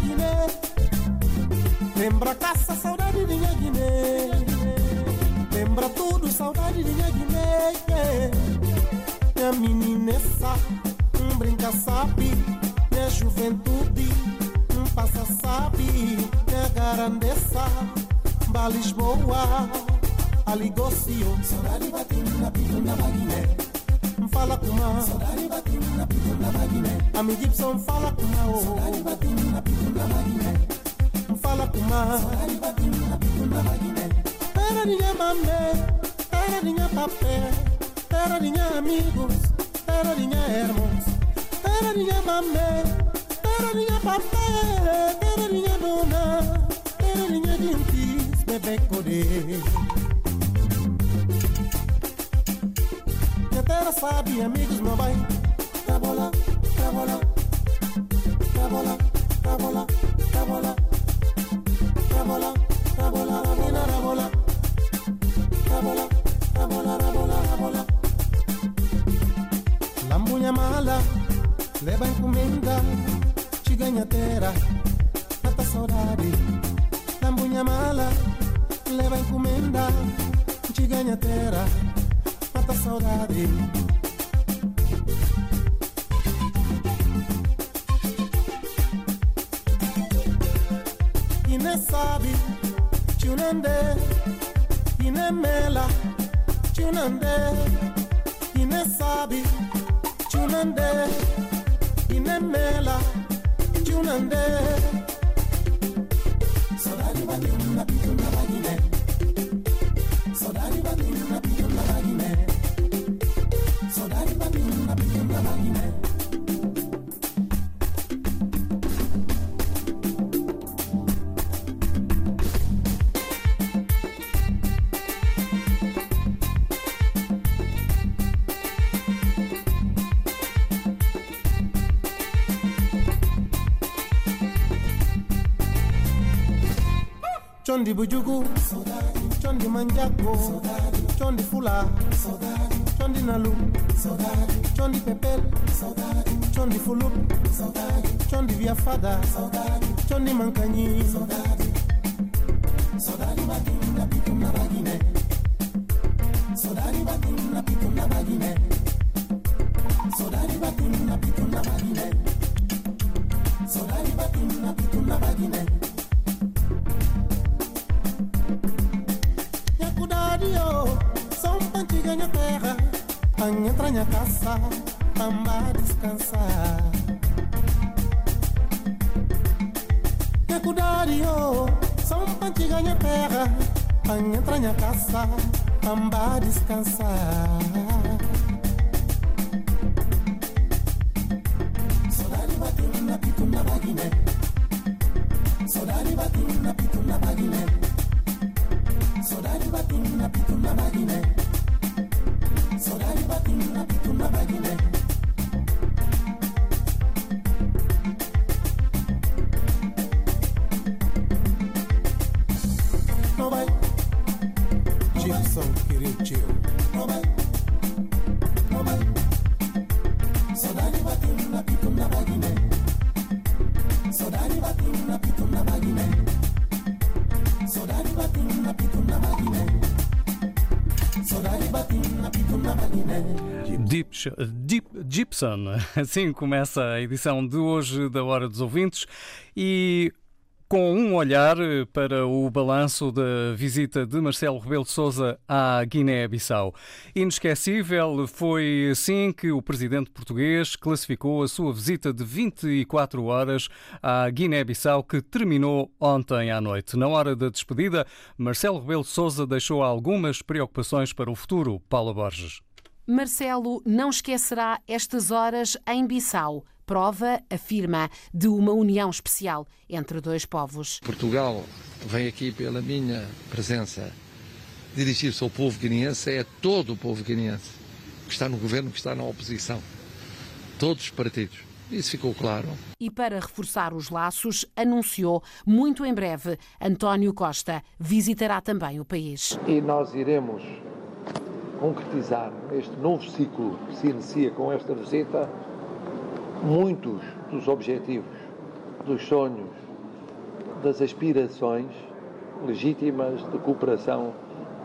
Guiné. Lembra caça, saudade de minha Guiné. Lembra tudo, saudade de minha Guiné. Minha meninessa, um brinca sabe. Minha juventude, um passa sabe. Minha garandessa, ba Lisboa. Aligocio, saudade batendo na pituna da Guiné fala com uma Saudade batendo na pituna da Guiné Ami Gibson fala com uma Fala com uma Saudade batendo na pituna da Guiné Terra minha mamé Terra minha papé Terra minha amigos Terra minha irmãos Terra minha mamé Terra minha papé Terra minha dona Terra minha gentis Bebê correr terra sabe, amigos não vai. Cabola, cabola, cabola, leva encomenda, te ganha terra, mata saudade. Lambunya mela, tchunande, e nem sabe, tchunande, e nem mela, tchunande. Chondi bujugu, chondi manjago, chondi fula, chondi nalu, chondi pepel, chondi fulup, chondi viafada, chondi mankanyi. Saudade bateu na pituna da Guiné. Saudade bateu na pituna da Guiné. Saudade bateu na pituna da Guiné. Saudade bateu na pituna minha caça, tamba descansar. Minha cuidado, só um pantiga ganha terra. Panha entra minha caça, tamba descansar. Gibson. Assim começa a edição de hoje da Hora dos Ouvintes e com um olhar para o balanço da visita de Marcelo Rebelo de Sousa à Guiné-Bissau. Inesquecível foi assim que o presidente português classificou a sua visita de 24 horas à Guiné-Bissau, que terminou ontem à noite. Na hora da despedida, Marcelo Rebelo de Sousa deixou algumas preocupações para o futuro. Paula Borges. Marcelo não esquecerá estas horas em Bissau. Prova, afirma, de uma união especial entre dois povos. Portugal vem aqui pela minha presença dirigir-se ao povo guineense, é todo o povo guineense, que está no governo, que está na oposição. Todos os partidos. Isso ficou claro. E para reforçar os laços, anunciou muito em breve António Costa visitará também o país. E nós iremos concretizar este novo ciclo que se inicia com esta visita muitos dos objetivos, dos sonhos, das aspirações legítimas de cooperação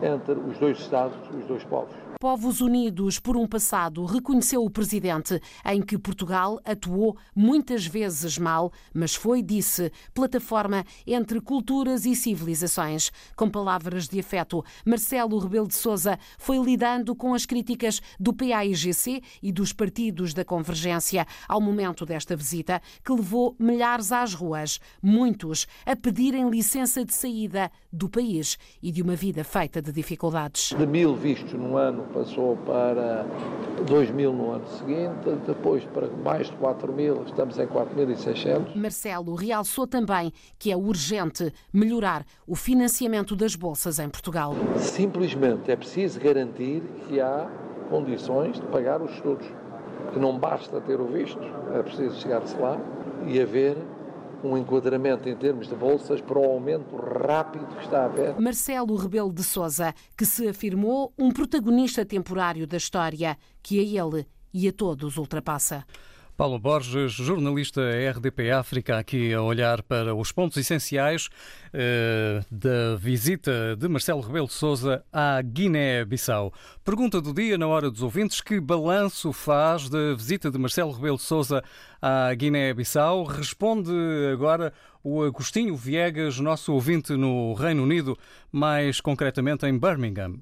entre os dois Estados, os dois povos. Povos Unidos por um passado, reconheceu o presidente, em que Portugal atuou muitas vezes mal, mas foi, disse, plataforma entre culturas e civilizações. Com palavras de afeto, Marcelo Rebelo de Sousa foi lidando com as críticas do PAIGC e dos partidos da Convergência ao momento desta visita, que levou milhares às ruas, muitos a pedirem licença de saída do país e de uma vida feita de dificuldades. De mil vistos no ano passou para 2 mil no ano seguinte, depois para mais de 4 mil, estamos em 4.600. Marcelo realçou também que é urgente melhorar o financiamento das bolsas em Portugal. Simplesmente é preciso garantir que há condições de pagar os estudos, que não basta ter o visto, é preciso chegar-se lá e haver um enquadramento em termos de bolsas para o aumento rápido que está a haver. Marcelo Rebelo de Sousa, que se afirmou um protagonista temporário da história, que a ele e a todos ultrapassa. Paulo Borges, jornalista RDP África, aqui a olhar para os pontos essenciais eh, da visita de Marcelo Rebelo de Sousa à Guiné-Bissau. Pergunta do dia na hora dos ouvintes: que balanço faz da visita de Marcelo Rebelo de Sousa à Guiné-Bissau? Responde agora o Agostinho Viegas, nosso ouvinte no Reino Unido, mais concretamente em Birmingham.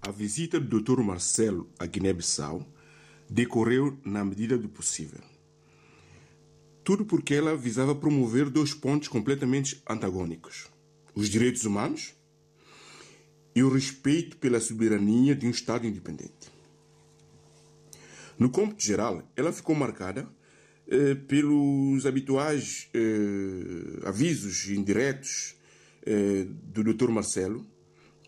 A visita do Dr. Marcelo à Guiné-Bissau decorreu na medida do possível. Tudo porque ela visava promover dois pontos completamente antagônicos: os direitos humanos e o respeito pela soberania de um Estado independente. No cômputo geral, ela ficou marcada eh, pelos habituais eh, avisos indiretos eh, do Dr. Marcelo,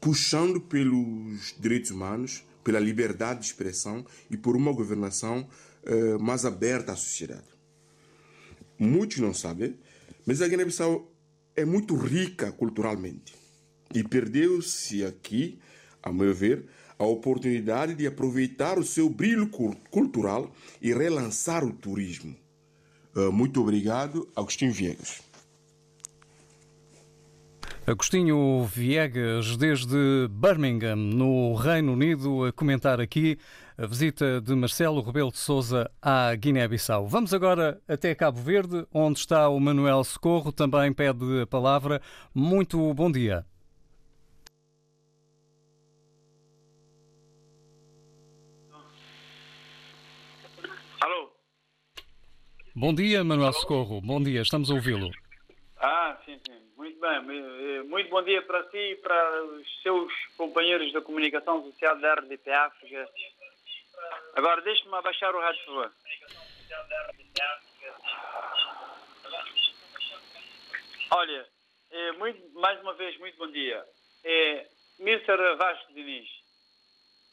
puxando pelos direitos humanos pela liberdade de expressão e por uma governação uh, mais aberta à sociedade. Muitos não sabem, mas a Guiné-Bissau é muito rica culturalmente e perdeu-se aqui, a meu ver, a oportunidade de aproveitar o seu brilho cultural e relançar o turismo. Uh, muito obrigado, Agostinho Viegas. Agostinho Viegas, desde Birmingham, no Reino Unido, a comentar aqui a visita de Marcelo Rebelo de Sousa à Guiné-Bissau. Vamos agora até Cabo Verde, onde está o Manuel Socorro, também pede a palavra. Muito bom dia. Alô? Bom dia, Manuel Socorro. Bom dia, estamos a ouvi-lo. Ah, sim, sim. Bem. Muito bom dia para si e para os seus companheiros da comunicação social da RDP África. Agora, deixe-me abaixar o rádio, por favor. Olha, é, muito, mais uma vez, muito bom dia. É, Mr. Vasco Diniz,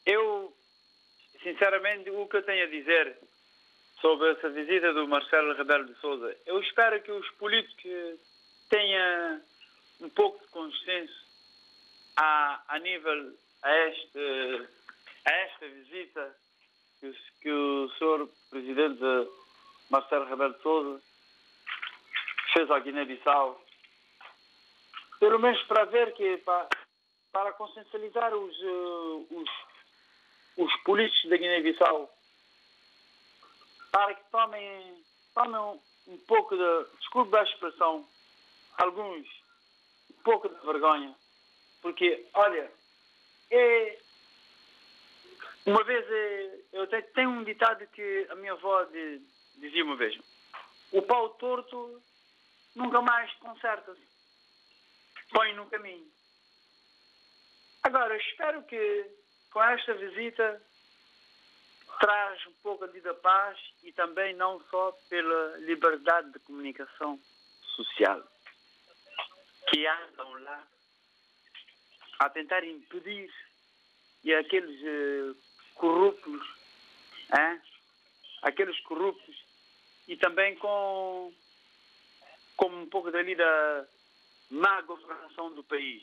eu, sinceramente, o que eu tenho a dizer sobre essa visita do Marcelo Rebelo de Souza, eu espero que os políticos tenha um pouco de consenso a, a nível a, este, a esta visita que, que o Sr. Presidente Marcelo Rebelo Sousa fez à Guiné-Bissau. Pelo menos para ver que para, para consensualizar os, eh, os, os políticos da Guiné-Bissau para que tomem, tomem um pouco de, desculpe a expressão, alguns, pouco de vergonha. Porque, olha, é, uma vez é, eu tenho um ditado que a minha avó de, dizia uma vez: o pau torto nunca mais conserta-se, põe no caminho. Agora, espero que com esta visita traz um pouco de paz e também não só pela liberdade de comunicação social que andam lá a tentar impedir e aqueles uh, corruptos, hein? aqueles corruptos e também com, com um pouco dali da má governação do país.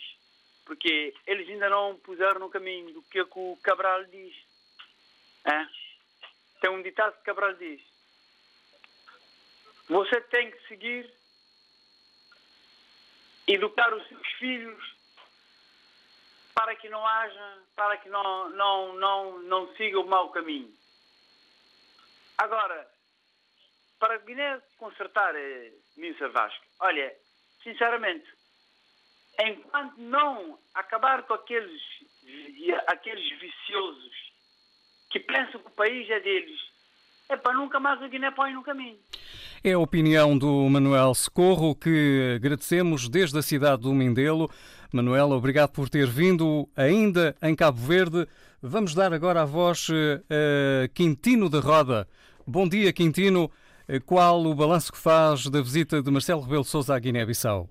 Porque eles ainda não puseram no caminho do que, é que o Cabral diz. Hein? Tem um ditado que Cabral diz: Você tem que seguir, educar os seus filhos para que não haja, para que não, não, não, não siga o mau caminho. Agora, para Guiné consertar, eh, Vasco, olha, sinceramente, enquanto não acabar com aqueles, aqueles viciosos que pensam que o país é deles, é para nunca mais a Guiné põe no caminho. É a opinião do Manuel Socorro, que agradecemos desde a cidade do Mindelo. Manuel, obrigado por ter vindo ainda em Cabo Verde. Vamos dar agora a voz a Quintino da Roda. Bom dia, Quintino. Qual o balanço que faz da visita de Marcelo Rebelo Sousa à Guiné-Bissau?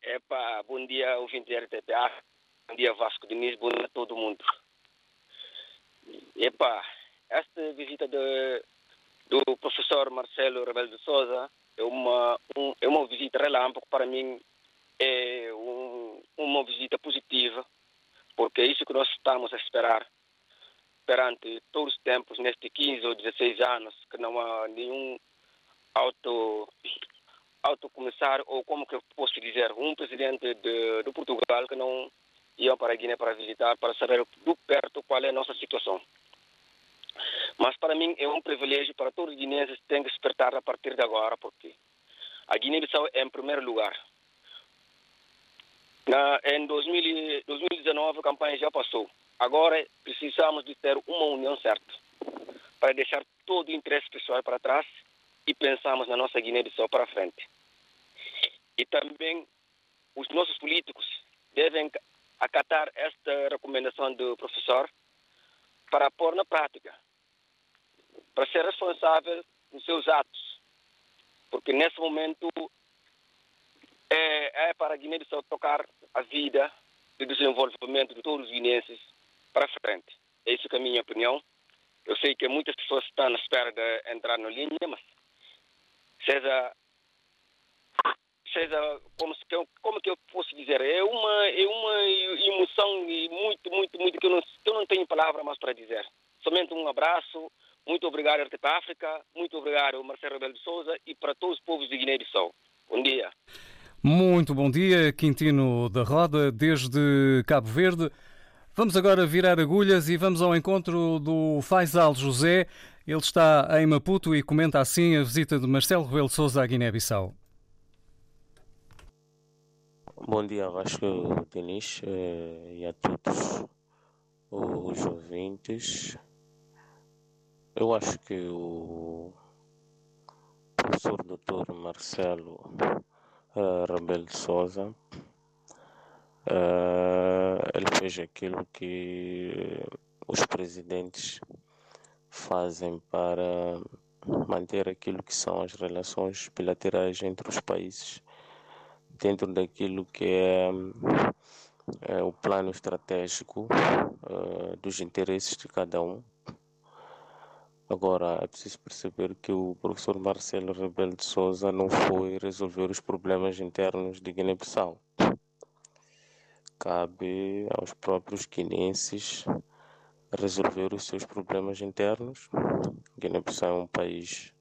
Epa, bom dia, ouvinte da RTPA. Bom dia, Vasco Diniz. Bom dia a todo mundo. Epa, esta visita de, do professor Marcelo Rebelo de Souza é uma, um, é uma visita relâmpago para mim, é um, uma visita positiva, porque é isso que nós estamos a esperar perante todos os tempos, nestes 15 ou 16 anos, que não há nenhum auto, auto começar, ou como que eu posso dizer, um presidente de, de Portugal que não ia para a Guiné para visitar, para saber do perto qual é a nossa situação. Mas para mim é um privilégio para todos os guineenses que têm que despertar a partir de agora, porque a Guiné-Bissau é em primeiro lugar. Na, em 2000, 2019 a campanha já passou. Agora precisamos de ter uma união certa para deixar todo o interesse pessoal para trás e pensarmos na nossa Guiné-Bissau para frente. E também os nossos políticos devem acatar esta recomendação do professor para pôr na prática para ser responsável nos seus atos. Porque nesse momento é, é para Guiné-Bissau tocar a vida de desenvolvimento de todos os guineenses para frente. É isso que é a minha opinião. Eu sei que muitas pessoas estão à espera de entrar na linha, mas seja, seja como, como que eu posso dizer, é uma, é uma emoção muito, muito, muito que eu não, que eu não tenho palavra mais para dizer. Somente um abraço, muito obrigado, RTP África. Muito obrigado, Marcelo Rebelo de Souza e para todos os povos de Guiné-Bissau. Bom dia. Muito bom dia, Quintino da Roda, desde Cabo Verde. Vamos agora virar agulhas e vamos ao encontro do Faisal José. Ele está em Maputo e comenta assim a visita de Marcelo Rebelo de Sousa à Guiné-Bissau. Bom dia, Vasco Denis eh, e a todos os ouvintes. Eu acho que o professor doutor Marcelo uh, Rebelo de Souza uh, ele fez aquilo que os presidentes fazem para manter aquilo que são as relações bilaterais entre os países dentro daquilo que é, é o plano estratégico uh, dos interesses de cada um Agora, é preciso perceber que o professor Marcelo Rebelo de Souza não foi resolver os problemas internos de Guiné-Bissau. Cabe aos próprios guinenses resolver os seus problemas internos. Guiné-Bissau é um país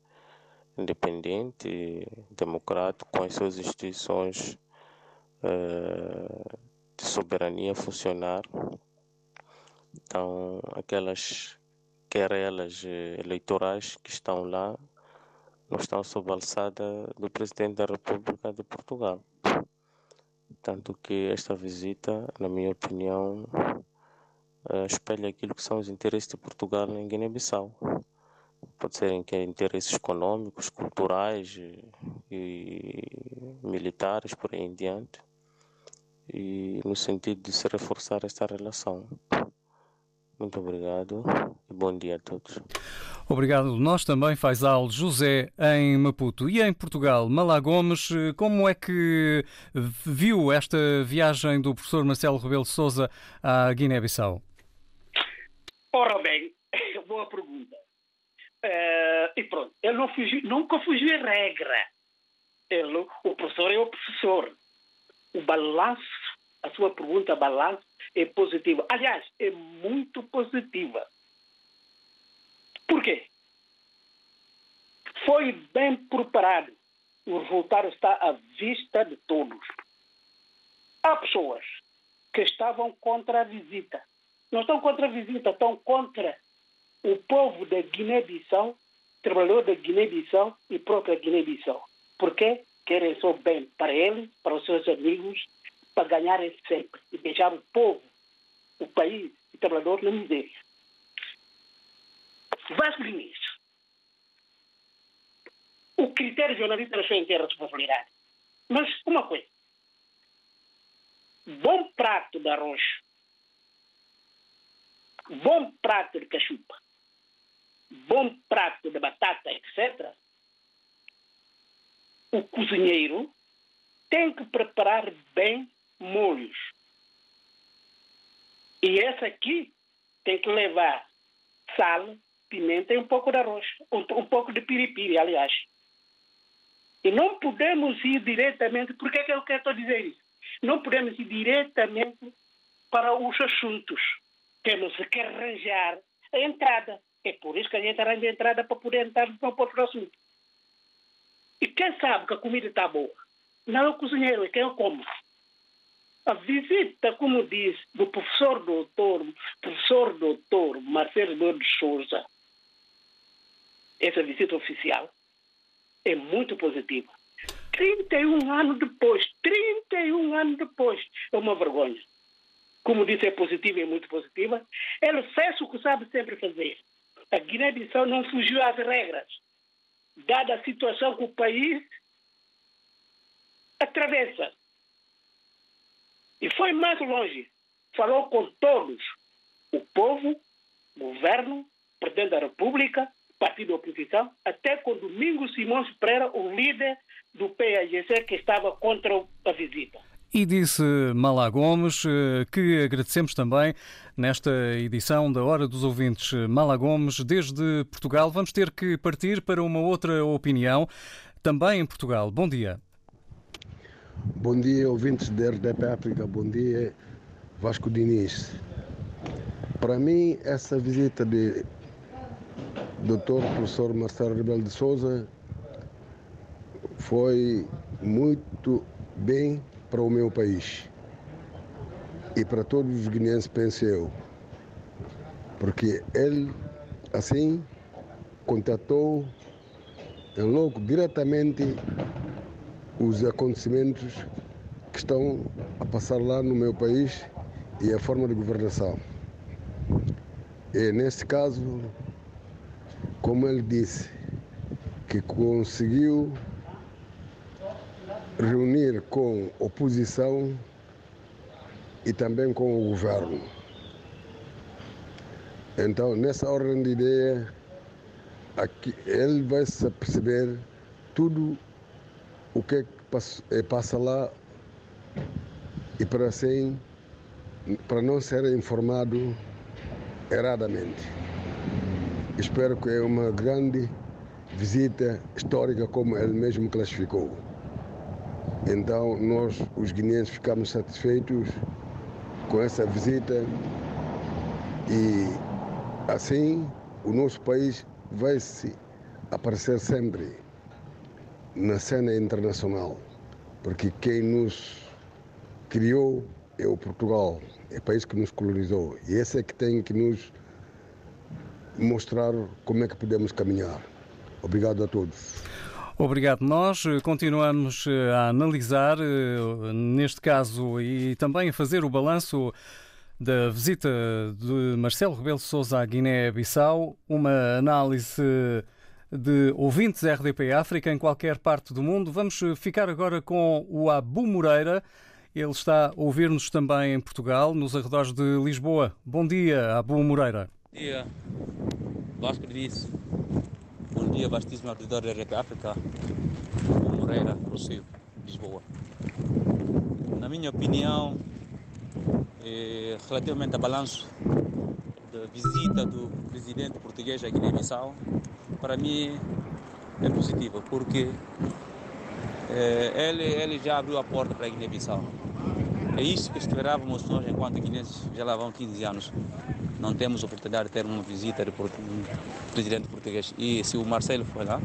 independente, democrático, com as suas instituições uh, de soberania funcionar Então, aquelas querelas eleitorais que estão lá não estão sob a alçada do Presidente da República de Portugal. Tanto que esta visita, na minha opinião, uh, espelha aquilo que são os interesses de Portugal em Guiné-Bissau. Pode ser que interesses econômicos, culturais e, e militares, por aí em diante, e no sentido de se reforçar esta relação. Muito obrigado bom dia a todos. Obrigado. Nós também, Faisal José, em Maputo. E em Portugal, Malá Gomes, como é que viu esta viagem do professor Marcelo Rebelo Souza à Guiné-Bissau? Ora bem, boa pergunta. Uh, e pronto, ele não fugiu, nunca fugiu a regra. Ele, o professor é o professor. O balanço, a sua pergunta, balanço, é positiva. Aliás, é muito positiva. Por quê? Foi bem preparado. O resultado está à vista de todos. Há pessoas que estavam contra a visita. Não estão contra a visita, estão contra o povo da Guiné-Bissau, trabalhador da Guiné-Bissau e própria Guiné-Bissau. Porque querem só bem para eles, para os seus amigos, para ganharem sempre e deixar o povo, o país e o trabalhador na miséria. Vasco Diniz, o critério jornalista era sua inteira responsabilidade. Mas uma coisa, bom prato de arroz, bom prato de cachupa, bom prato de batata, etc., o cozinheiro tem que preparar bem molhos. E esse aqui tem que levar sal, pimenta e um pouco de arroz, um, um pouco de piripiri, aliás. E não podemos ir diretamente, por que, é que eu quero dizer isso? Não podemos ir diretamente para os assuntos. Temos que arranjar a entrada. É por isso que a gente arranja a entrada para poder entrar no próximo assunto. E quem sabe que a comida está boa? Não é o cozinheiro, é quem eu como. A visita, como diz, do professor doutor, professor doutor Marcelo de Souza, essa visita oficial, é muito positiva. 31 anos depois, 31 anos depois, é uma vergonha. Como disse, é positiva e é muito positiva. Ele fez o que sabe sempre fazer. A Guiné-Bissau não fugiu às regras, dada a situação que o país atravessa. E foi mais longe. Falou com todos: o povo, governo, presidente da República, partido da oposição, até com Domingos Simões Pereira, o líder do PAGC, que estava contra a visita. E disse Malá Gomes eh, que agradecemos também nesta edição da Hora dos Ouvintes. Malá Gomes, desde Portugal, vamos ter que partir para uma outra opinião, também em Portugal. Bom dia. Bom dia, ouvintes da RDP África. Bom dia, Vasco Diniz. Para mim, essa visita de Dr. Professor Marcelo Rebelo de Souza foi muito bem para o meu país e para todos os guineenses, penso eu, porque ele, assim, contatou em logo diretamente os acontecimentos que estão a passar lá no meu país e a forma de governação. E neste caso, como ele disse, que conseguiu reunir com oposição e também com o governo. Então, nessa ordem de ideia, aqui, ele vai se perceber tudo o que, é que passa, é, passa lá e para assim, para não ser informado erradamente. Espero que é uma grande visita histórica, como ele mesmo classificou. Então, nós, os guineenses, ficamos satisfeitos com essa visita e, assim, o nosso país vai se aparecer sempre na cena internacional, porque quem nos criou é o Portugal, é o país que nos colonizou. E esse é que tem que nos mostrar como é que podemos caminhar. Obrigado a todos. Obrigado. Nós continuamos a analisar, neste caso, e também a fazer o balanço da visita de Marcelo Rebelo Sousa à Guiné-Bissau, uma análise de ouvintes RDP África em qualquer parte do mundo. Vamos ficar agora com o Abu Moreira. Ele está a ouvir-nos também em Portugal, nos arredores de Lisboa. Bom dia, Abu Moreira. Dia, Vasco disse. Bom dia, vastíssimo auditор da RDP África. Moreira, Rocio, Lisboa. Na minha opinião, eh, relativamente ao balanço da visita do presidente português à Guiné-Bissau, para mim é positivo, porque eh, ele, ele já abriu a porta para a Guiné-Bissau. É isso que esperávamos nós enquanto guineenses, já lá vão 15 anos. Não temos oportunidade de ter uma visita do presidente português. E se o Marcelo foi lá,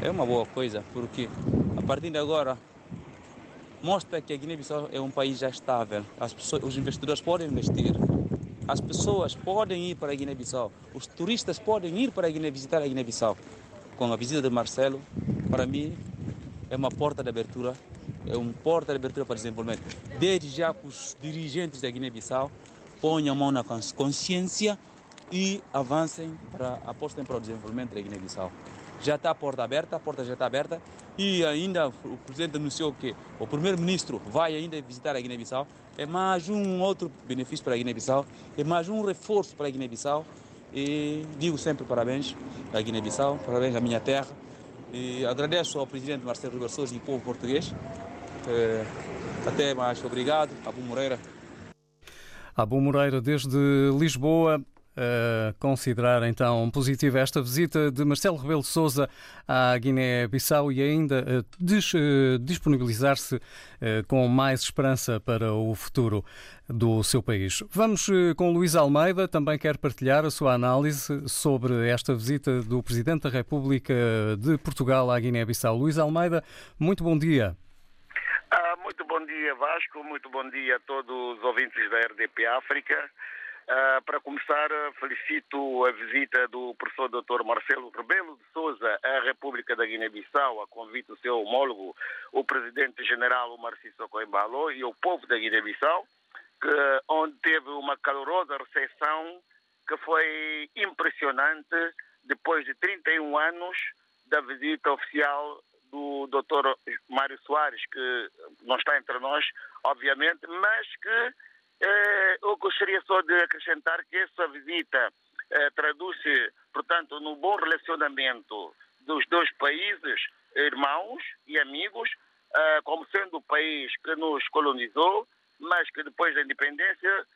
é uma boa coisa, porque a partir de agora mostra que a Guiné-Bissau é um país já estável. As pessoas, os investidores podem investir. As pessoas podem ir para a Guiné-Bissau. Os turistas podem ir para a Guiné visitar a Guiné-Bissau. Com a visita de Marcelo, para mim, é uma porta de abertura, é uma porta de abertura para desenvolvimento. Desde já que os dirigentes da Guiné-Bissau ponham a mão na consciência e avancem para apostem para o desenvolvimento da Guiné-Bissau. Já está a porta aberta, a porta já está aberta e ainda o presidente anunciou que o primeiro-ministro vai ainda visitar a Guiné-Bissau. É mais um outro benefício para a Guiné-Bissau, é mais um reforço para a Guiné-Bissau. E digo sempre parabéns à Guiné-Bissau, parabéns à minha terra. E agradeço ao presidente Marcelo Rebelo Sousa e ao povo português. Até mais, obrigado. Abu Moreira. Abu Moreira, desde Lisboa considerar então positiva esta visita de Marcelo Rebelo Sousa à Guiné-Bissau e ainda disponibilizar-se com mais esperança para o futuro do seu país. Vamos com Luís Almeida, também quer partilhar a sua análise sobre esta visita do Presidente da República de Portugal à Guiné-Bissau. Luís Almeida, muito bom dia. Ah, muito bom dia, Vasco. Muito bom dia a todos os ouvintes da RDP África. Uh, para começar, felicito a visita do professor Dr. Marcelo Rebelo de Souza à República da Guiné-Bissau, a convite do seu homólogo, o presidente-general Omar Sissoko Embalo e o povo da Guiné-Bissau, onde teve uma calorosa recepção que foi impressionante depois de 31 anos da visita oficial do Dr. Mário Soares, que não está entre nós, obviamente, mas que eu gostaria só de acrescentar que essa visita traduz-se, portanto, no bom relacionamento dos dois países, irmãos e amigos, como sendo o país que nos colonizou, mas que depois da independência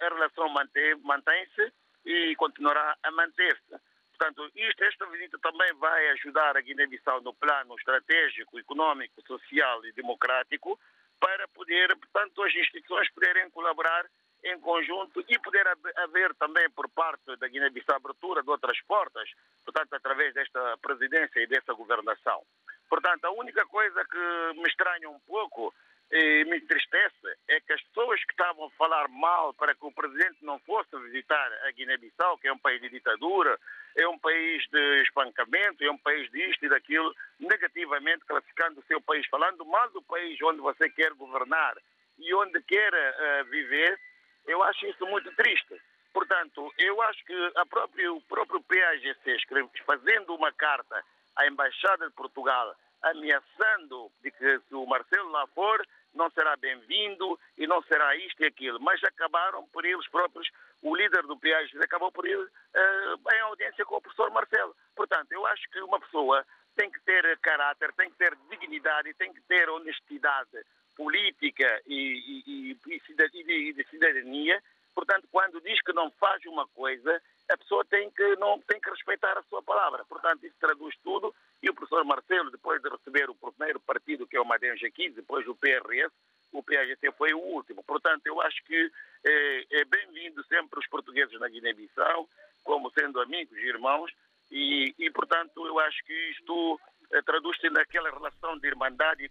a, relação mantém-se e continuará a manter-se. Portanto, isto, esta visita também vai ajudar a Guiné-Bissau no plano estratégico, econômico, social e democrático, para poder, portanto, as instituições poderem colaborar em conjunto e poder haver também por parte da Guiné-Bissau abertura de outras portas, portanto, através desta presidência e dessa governação. Portanto, a única coisa que me estranha um pouco me entristece é que as pessoas que estavam a falar mal para que o presidente não fosse visitar a Guiné-Bissau, que é um país de ditadura, é um país de espancamento, é um país disto e daquilo, negativamente classificando o seu país, falando mal do país onde você quer governar e onde quer uh, viver, eu acho isso muito triste. Portanto, eu acho que a própria, o próprio PAGC, fazendo uma carta à Embaixada de Portugal, ameaçando de que se o Marcelo lá for, não será bem-vindo e não será isto e aquilo. Mas acabaram por eles próprios, o líder do PAGC acabou por ir uh, em audiência com o professor Marcelo. Portanto, eu acho que uma pessoa tem que ter caráter, tem que ter dignidade, tem que ter honestidade política e, e, e, e de cidadania. Portanto, quando diz que não faz uma coisa, a pessoa tem que, não, tem que respeitar a sua palavra. Portanto, isso traduz tudo. E o professor Marcelo, depois de receber o primeiro partido, que é o Madenja 15, depois o PRS, o PAGT foi o último. Portanto, eu acho que é, é bem-vindo sempre os portugueses na Guiné-Bissau, como sendo amigos e irmãos, e, e, portanto, eu acho que isto traduz-se naquela relação de irmandade e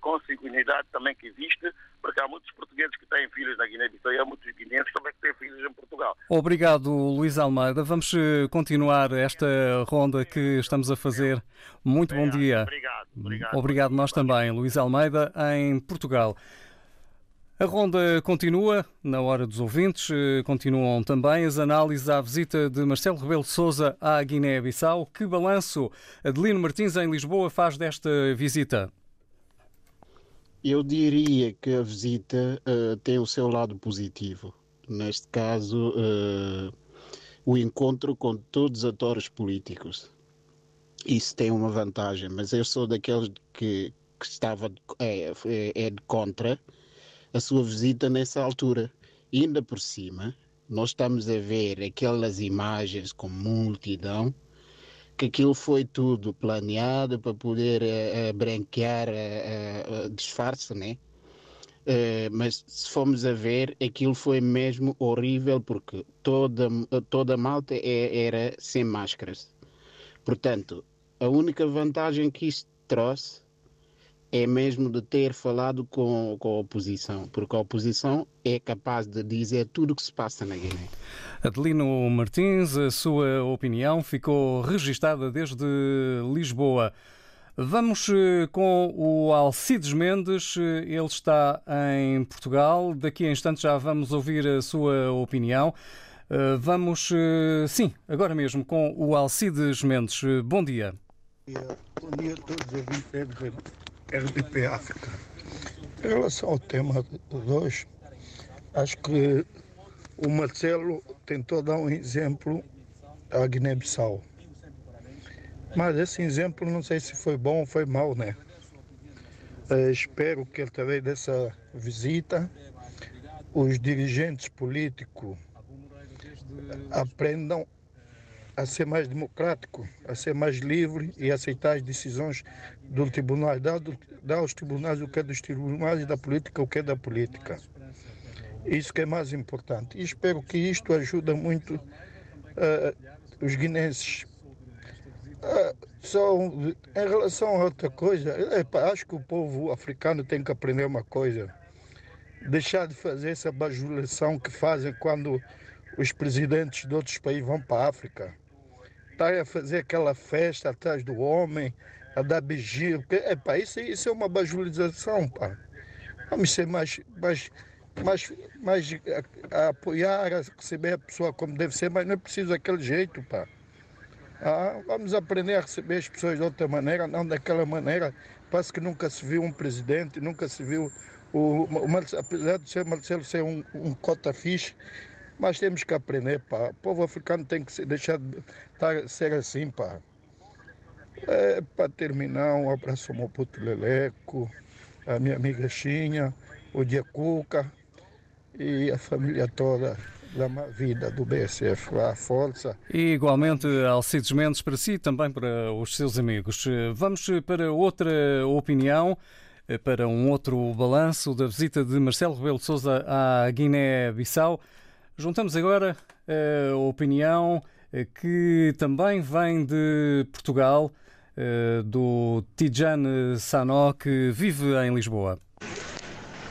consanguinidade também que existe, porque há muitos portugueses que têm filhos na Guiné-Bissau e há muitos guineenses também que têm filhos em Portugal. Obrigado, Luís Almeida. Vamos eh, continuar esta ronda que estamos a fazer. Muito bom dia. Obrigado. Obrigado, obrigado nós também, Luís Almeida, em Portugal. A ronda continua, na hora dos ouvintes, eh, continuam também as análises à visita de Marcelo Rebelo de Sousa à Guiné-Bissau. Que balanço Adelino Martins em Lisboa faz desta visita? Eu diria que a visita uh, tem o seu lado positivo. Neste caso, uh, o encontro com todos os atores políticos. Isso tem uma vantagem, mas eu sou daqueles que, que estava é, é de contra a sua visita nessa altura. E ainda por cima, nós estamos a ver aquelas imagens com multidão, que aquilo foi tudo planeado para poder uh, branquear uh, uh, disfarce, né? Uh, mas se formos a ver, aquilo foi mesmo horrível porque toda, toda a malta é, era sem máscaras. Portanto, a única vantagem que isto trouxe é mesmo de ter falado com, com a oposição, porque a oposição é capaz de dizer tudo o que se passa na Guiné. Adelino Martins, a sua opinião ficou registada desde Lisboa. Vamos eh, com o Alcides Mendes, ele está em Portugal. Daqui a instantes já vamos ouvir a sua opinião. Eh, vamos, eh, sim, agora mesmo com o Alcides Mendes. Bom dia. Bom dia a todos os ouvintes RDP África. Em relação ao tema de hoje, acho que o Marcelo tentou dar um exemplo à Guiné-Bissau. Mas esse exemplo não sei se foi bom ou foi mau, né? Uh, espero que através dessa visita os dirigentes políticos aprendam a ser mais democrático, a ser mais livre e aceitar as decisões do tribunal, dar, dar aos tribunais o que é dos tribunais e da política o que é da política. Isso que é mais importante. E espero que isto ajude muito uh, os guinenses. Uh, só em relação a outra coisa, epa, acho que o povo africano tem que aprender uma coisa. Deixar de fazer essa bajulação que fazem quando os presidentes de outros países vão para a África estar a fazer aquela festa atrás do homem, a dar beijinho. É, pá, isso, isso é uma bajulização, pá. Vamos ser mais, mais, mais, mais a, a apoiar, a receber a pessoa como deve ser, mas não é preciso daquele jeito, pá. Ah, vamos aprender a receber as pessoas de outra maneira, não daquela maneira. Parece que nunca se viu um presidente, nunca se viu o, o Marcelo, apesar de ser Marcelo ser um, um cota fixe, mas temos que aprender, pá. O povo africano tem que deixar de estar, ser assim, pá. É, para terminar, um abraço ao Moputo Leleco, a minha amiga Xinha, o Diacuca e a família toda da vida do BSF, a força. E igualmente Alcides Mendes para si, também para os seus amigos. Vamos para outra opinião, para um outro balanço da visita de Marcelo Rebelo de Sousa à Guiné-Bissau. Juntamos agora a opinião eh, que também vem de Portugal, eh, do Tijane Sanó, que vive em Lisboa.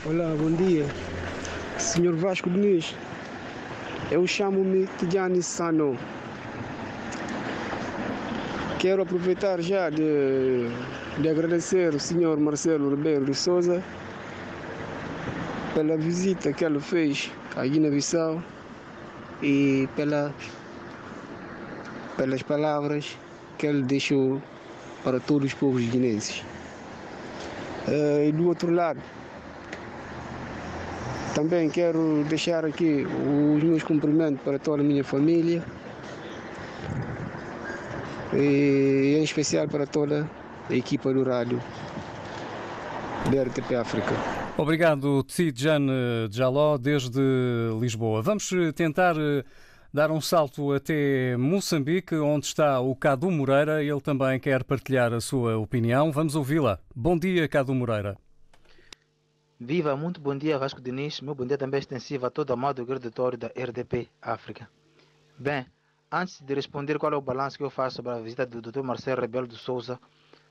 Olá, bom dia. Senhor Vasco Diniz, eu chamo-me Tijane Sanó. Quero aproveitar já de, de agradecer o senhor Marcelo Ribeiro de Souza pela visita que ele fez à Guiné-Bissau e pela, pelas palavras que ele deixou para todos os povos guinenses. Uh, e do outro lado, também quero deixar aqui os meus cumprimentos para toda a minha família e em especial para toda a equipa do rádio da RTP África. Obrigado, Tidjane Jaló, desde Lisboa. Vamos eh, tentar eh, dar um salto até Moçambique, onde está o Cadu Moreira. Ele também quer partilhar a sua opinião. Vamos ouvi-la. Bom dia, Cadu Moreira. Viva, muito bom dia, Vasco Diniz. Meu bom dia também extensivo a todo amado agreditório da RDP África. Bem, antes de responder qual é o balanço que eu faço sobre a visita do Dr. Marcelo Rebelo de Souza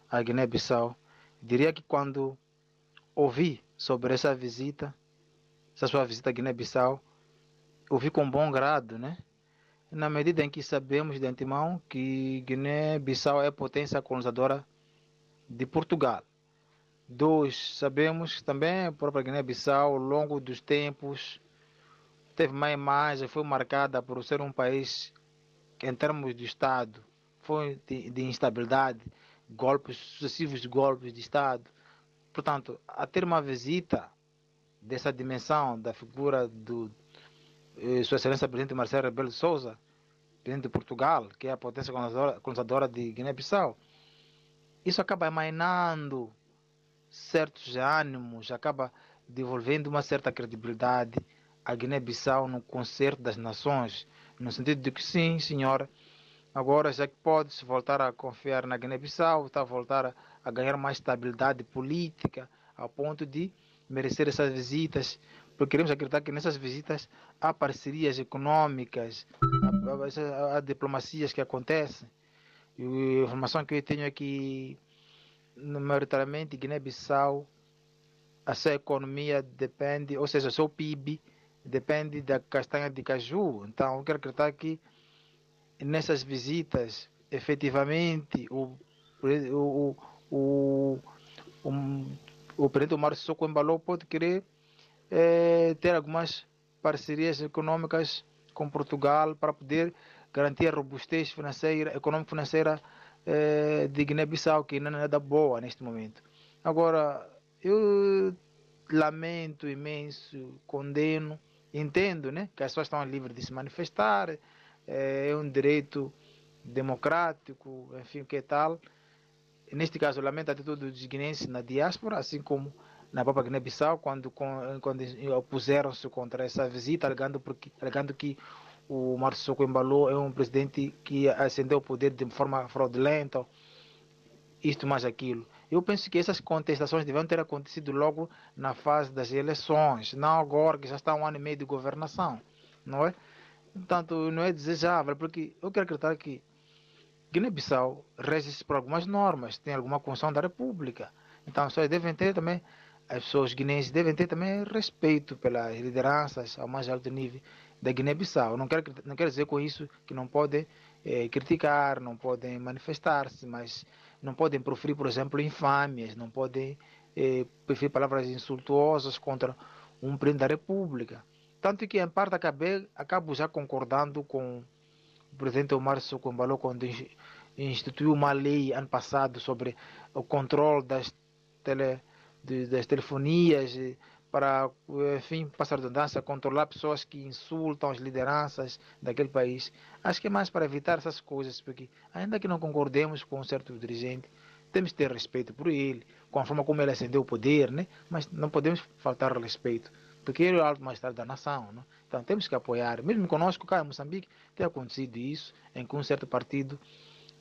à Guiné-Bissau. Diria que quando ouvi sobre essa visita, essa sua visita à Guiné-Bissau, ouvi com bom grado, né? Na medida em que sabemos de antemão que Guiné-Bissau é potência colonizadora de Portugal. Dois, sabemos também a própria Guiné-Bissau, ao longo dos tempos, teve uma imagem, foi marcada por ser um país que, em termos de Estado, foi de, de instabilidade, golpes, sucessivos golpes de Estado. Portanto, a ter uma visita dessa dimensão da figura do Sua Excelência Presidente Marcelo Rebelo de Souza, presidente de Portugal, que é a potência colonizadora de Guiné-Bissau, isso acaba emanando certos ânimos, acaba devolvendo uma certa credibilidade à Guiné-Bissau no concerto das nações, no sentido de que sim, senhora, agora já que pode-se voltar a confiar na Guiné-Bissau, está a voltar a, a ganhar mais estabilidade política, a ponto de merecer essas visitas, porque queremos acreditar que nessas visitas há parcerias econômicas, há, há, há diplomacias que acontecem. E a informação que eu tenho é que, maioritariamente, Guiné-Bissau, a sua economia depende, ou seja, o seu PIB depende da castanha de caju. Então, eu quero acreditar que nessas visitas, efetivamente, o, o, o, o, o presidente Omar Sissoko Embalou pode querer é, ter algumas parcerias econômicas com Portugal para poder garantir a robustez financeira, econômico-financeira é, de Guiné-Bissau, que não é nada boa neste momento. Agora, eu lamento imenso, condeno, entendo né, que as pessoas estão livres de se manifestar, é, é um direito democrático, enfim, que tal. Neste caso, lamento a atitude dos guinenses na diáspora, assim como na própria Guiné-Bissau, quando, quando opuseram-se contra essa visita, alegando, porque, alegando que o Marcos Soko Embalou é um presidente que ascendeu ao poder de forma fraudulenta, isto mais aquilo. Eu penso que essas contestações deviam ter acontecido logo na fase das eleições, não agora que já está um ano e meio de governação, não é? Portanto, não é desejável, porque eu quero acreditar que Guiné-Bissau rege-se por algumas normas, tem alguma Constituição da República. Então, as pessoas devem ter também, as pessoas guineenses devem ter também respeito pelas lideranças ao mais alto nível da Guiné-Bissau. Não quero, não quero dizer com isso que não podem eh, criticar, não podem manifestar-se, mas não podem proferir, por exemplo, infâmias, não podem eh, proferir palavras insultuosas contra um presidente da República. Tanto que, em parte, acabei, acabo já concordando com o presidente Omar Socombalo quando instituiu uma lei ano passado sobre o controle das, tele, de, das telefonias para, enfim, passar redundância, controlar pessoas que insultam as lideranças daquele país. Acho que é mais para evitar essas coisas, porque ainda que não concordemos com um certo dirigente, temos que ter respeito por ele, com a forma como ele ascendeu o poder, né? mas não podemos faltar respeito, porque ele é o alto magistrado da nação. Né? Então temos que apoiar. Mesmo conosco, cá em Moçambique, tem acontecido isso, em que um certo partido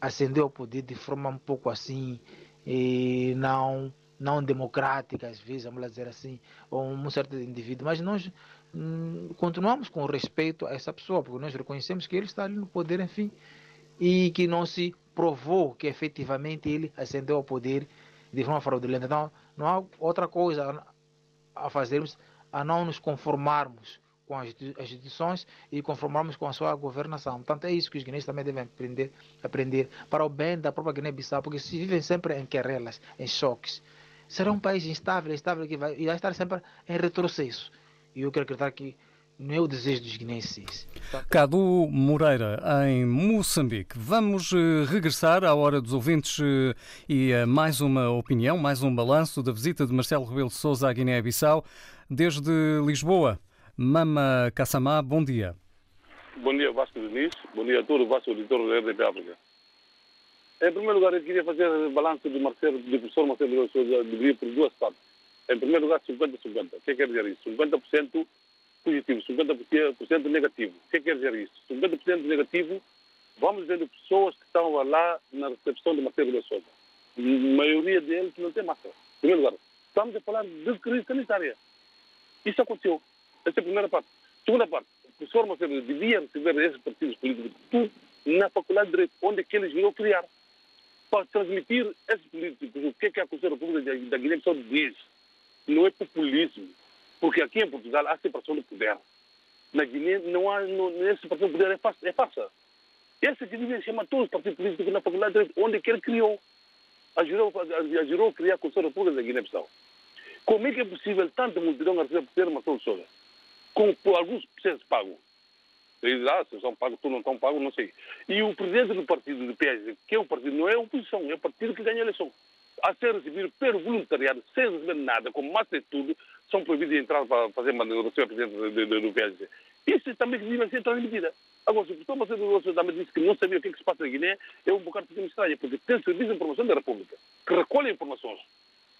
ascendeu ao poder de forma um pouco assim, e não não democrática, às vezes, vamos dizer assim, ou um certo indivíduo, mas nós hum, continuamos com respeito a essa pessoa, porque nós reconhecemos que ele está ali no poder, enfim, e que não se provou que efetivamente ele ascendeu ao poder de forma fraudulenta. Então, não há outra coisa a fazermos a não nos conformarmos com as instituições e conformarmos com a sua governação. Portanto, é isso que os guineenses também devem aprender, aprender para o bem da própria Guiné-Bissau, porque se vivem sempre em querellas, em choques, será um país instável, instável que vai, e vai estar sempre em retrocesso. E eu quero acreditar que não é o desejo dos guinenses. Cadu Moreira, em Moçambique. Vamos regressar à hora dos ouvintes e a mais uma opinião, mais um balanço da visita de Marcelo Rebelo de Sousa à Guiné-Bissau desde Lisboa. Mama Kassamá, bom dia. Bom dia, Vasco Diniz. Bom dia a todos, Vasco, editor da RDP África. Em primeiro lugar, eu queria fazer balanço do, Marcelo, do professor Marcelo de Souza deveria por duas partes. Em primeiro lugar, 50-50. O que quer dizer isso? 50% positivo, 50% negativo. O que quer dizer isso? 50% negativo, vamos vendo pessoas que estão lá na recepção de Marcelo de Souza. A maioria deles não tem máscara. Em primeiro lugar, estamos a falar de crise sanitária. Isso aconteceu. Essa é a primeira parte. Segunda parte, o professor Marcelo devia receber esses partidos políticos tudo na Faculdade de Direito, onde é que eles vinham criar. Para transmitir esses políticos o que, é que a Constituição da República da Guiné-Bissau diz. Não é populismo, porque aqui em Portugal há separação do poder. Na Guiné não há, não, essa separação do poder é farsa. É farsa. Esse que devia chamar todos os partidos políticos na faculdade de Direito, onde que ele criou. Ajudou, ajudou a criar a Constituição da República da Guiné-Bissau. Como é que é possível tanta multidão a receber uma solução? Com alguns processos pagos. Eles lá, se são pagos, tu não estão pagos, não sei. E o presidente do partido do PS, que é um partido, não é a oposição, é o partido que ganha a eleição. A ser recebido pelo voluntariado, sem receber nada, com massa de tudo, são proibidos de entrar para fazer receber o presidente do, do, do PS. Isso também que devia ser transmitida. Agora, se o professor Marcelo Grosso também disse que não sabia o que, é que se passa na Guiné, é um bocado de estranho, porque tem serviço de informação da República, que recolhe informações.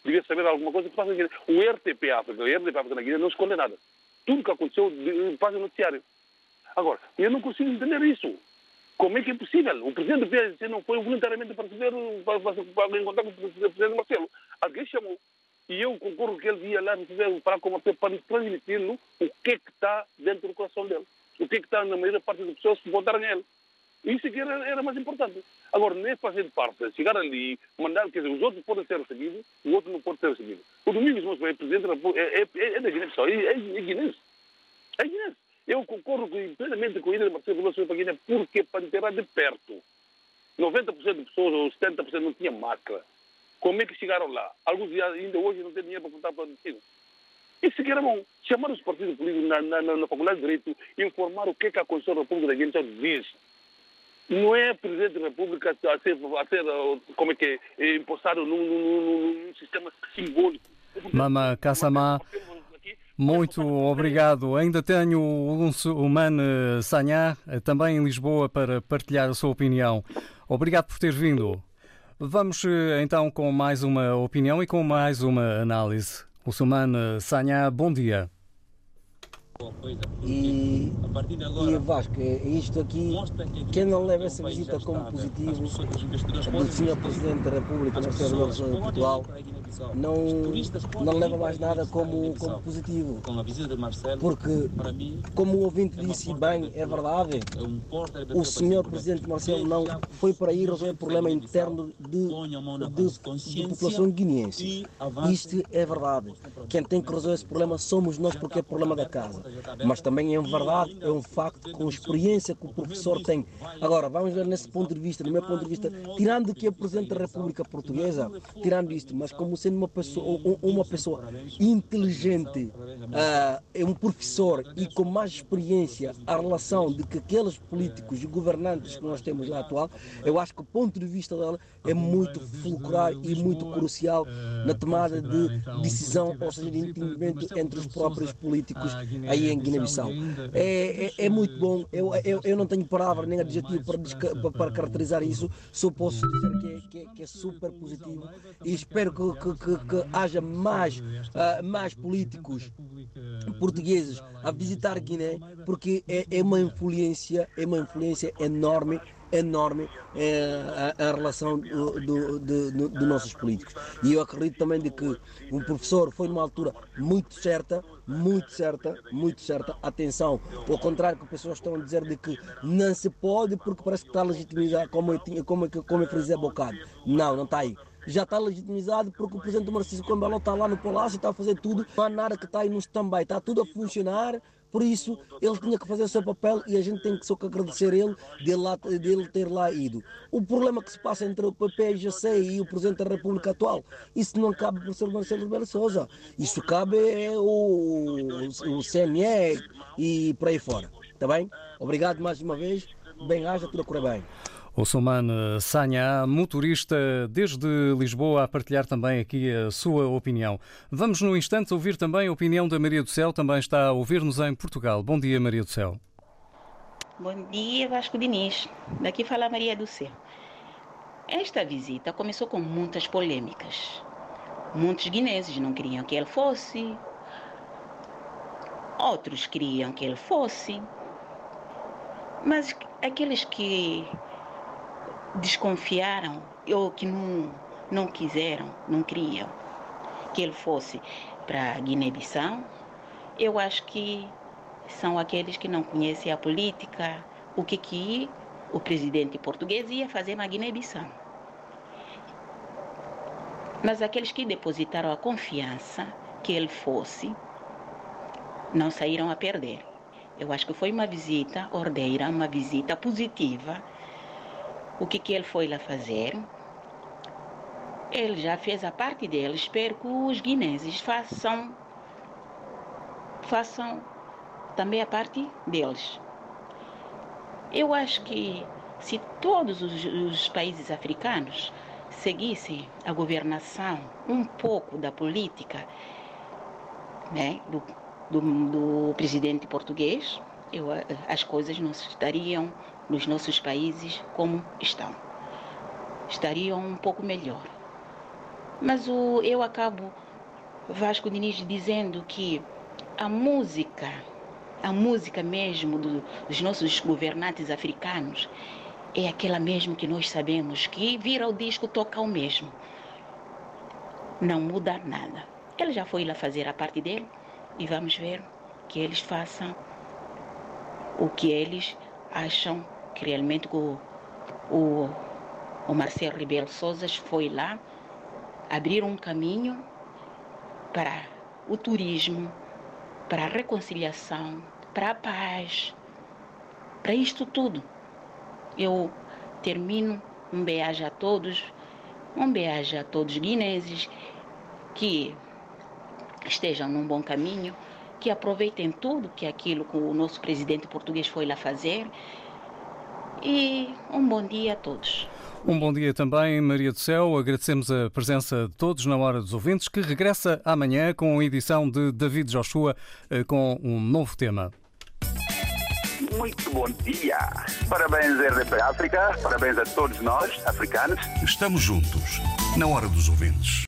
Devia saber alguma coisa que passa na Guiné. O RTP África, o RTP África na Guiné não esconde nada. Tudo que aconteceu faz o noticiário. Agora, eu não consigo entender isso. Como é que é possível? O presidente do PSC não foi voluntariamente para receber, para, para, para encontrar com o presidente Marcelo. Alguém chamou. E eu concordo que ele ia lá receber, para Marcelo, para transmitir-lhe o que é que está dentro do coração dele. O que é que está na maior parte das pessoas que votaram nele. Isso que era, era mais importante. Agora, nem fazer parte, chegar ali, mandar, quer dizer, os outros podem ser recebidos, o outro não pode ser recebido. O Domingos Moura é presidente é, é, é da Guiné-Bissau, é, é, é guinense. É guinense. Eu concordo plenamente com líder Marcelo Veloso para Guiné, porque para ter de perto, 90% de pessoas ou 70% não tinham máscara. Como é que chegaram lá? Alguns ainda hoje não têm dinheiro para contar para o destino. Isso que era. Chamar os partidos políticos na, na, na, Faculdade de Direito e informar o que, é que a Constituição da República da Guiné diz. Não é Presidente da República a ser, a ser como é que é, impostado num, num, num sistema simbólico. Mama Kassamá, muito obrigado. Ainda tenho o Mane Sanhá, também em Lisboa, para partilhar a sua opinião. Obrigado por ter vindo. Vamos então com mais uma opinião e com mais uma análise. O Sumane Sanhá, bom dia. E, e Vasco, isto aqui, quem não leva essa visita como positivo do Sr. Presidente da República, Marcelo Rebelo de Portugal, não, não leva mais nada como, como positivo. Porque, como o ouvinte disse bem, é verdade, o senhor Presidente Marcelo não foi para aí resolver o problema interno de, de, de população guineense. Isto é verdade. Quem tem que resolver esse problema somos nós, porque é problema da casa. Mas também é verdade, é um facto, com a experiência que o professor tem. Agora, vamos ver nesse ponto de vista, no meu ponto de vista, tirando que é Presidente da República Portuguesa, tirando isto, mas como sendo uma pessoa, uma pessoa inteligente, uh, é um professor e com mais experiência a relação de que aqueles políticos e governantes que nós temos lá atual, eu acho que o ponto de vista dela é muito fulcral e muito crucial na tomada de decisão, ou seja, de entendimento entre os próprios políticos aí em Guiné-Bissau. É, é, é, muito bom, eu, eu, eu não tenho palavra nem adjetivo para, para caracterizar isso, só posso dizer que é, que é, que é super positivo e espero que, que, que, que haja mais, uh, mais políticos portugueses a visitar Guiné, porque é, é uma influência, é uma influência enorme enorme é, a, a, relação do, do, nossos políticos. E eu acredito também de que o professor foi numa altura muito certa, muito certa, muito certa. Atenção, ao contrário que as pessoas estão a dizer de que não se pode porque parece que está legitimizado, como eu, tinha, como, como eu frisei há bocado. Não, não está aí já está legitimizado porque o presidente Marcelo Cambelo está lá no palácio, está a fazer tudo, há nada que está aí no stand-by, está tudo a funcionar. Por isso, ele tinha que fazer o seu papel e a gente tem só que agradecer ele dele, lá, dele ter lá ido. O problema que se passa entre o PPGC e o Presidente da República atual, isso não cabe para o Sr. Marcelo Rebelo Souza. Isso cabe o, o CNE e por aí fora. Está bem? Obrigado mais uma vez. Bem-aja, tudo a correr bem. O Soman Sanha, motorista desde Lisboa, a partilhar também aqui a sua opinião. Vamos no instante ouvir também a opinião da Maria do Céu, também está a ouvir-nos em Portugal. Bom dia, Maria do Céu. Bom dia, Vasco Diniz. Daqui fala Maria do Céu. Esta visita começou com muitas polêmicas. Muitos guineenses não queriam que ele fosse, outros queriam que ele fosse, mas aqueles que desconfiaram ou que não, não quiseram, não queriam que ele fosse para Guiné-Bissau, eu acho que são aqueles que não conhecem a política, o que, que o presidente português ia fazer na Guiné-Bissau. Mas aqueles que depositaram a confiança que ele fosse, não saíram a perder. Eu acho que foi uma visita ordeira, uma visita positiva. O que, que ele foi lá fazer? Ele já fez a parte dele. Espero que os guinenses façam, façam também a parte deles. Eu acho que se todos os, os países africanos seguissem a governação um pouco da política né, do, do, do presidente português, eu, as coisas não estariam nos nossos países como estão. Estariam um pouco melhor. Mas o, eu acabo, Vasco Diniz, dizendo que a música, a música mesmo do, dos nossos governantes africanos, é aquela mesmo que nós sabemos que vira o disco toca o mesmo. Não muda nada. Ele já foi lá fazer a parte dele e vamos ver que eles façam o que eles acham que realmente o, o, o Marcelo Rebelo Souza foi lá abrir um caminho para o turismo, para a reconciliação, para a paz, para isto tudo. Eu termino um beijo a todos, um beijo a todos os guinenses que estejam num bom caminho, que aproveitem tudo que aquilo que o nosso presidente português foi lá fazer. E um bom dia a todos. Um bom dia também, Maria do Céu. Agradecemos a presença de todos na Hora dos Ouvintes, que regressa amanhã com a edição de David Joshua eh, com um novo tema. Muito bom dia. Parabéns, RDP África. Parabéns a todos nós, africanos. Estamos juntos, na Hora dos Ouvintes.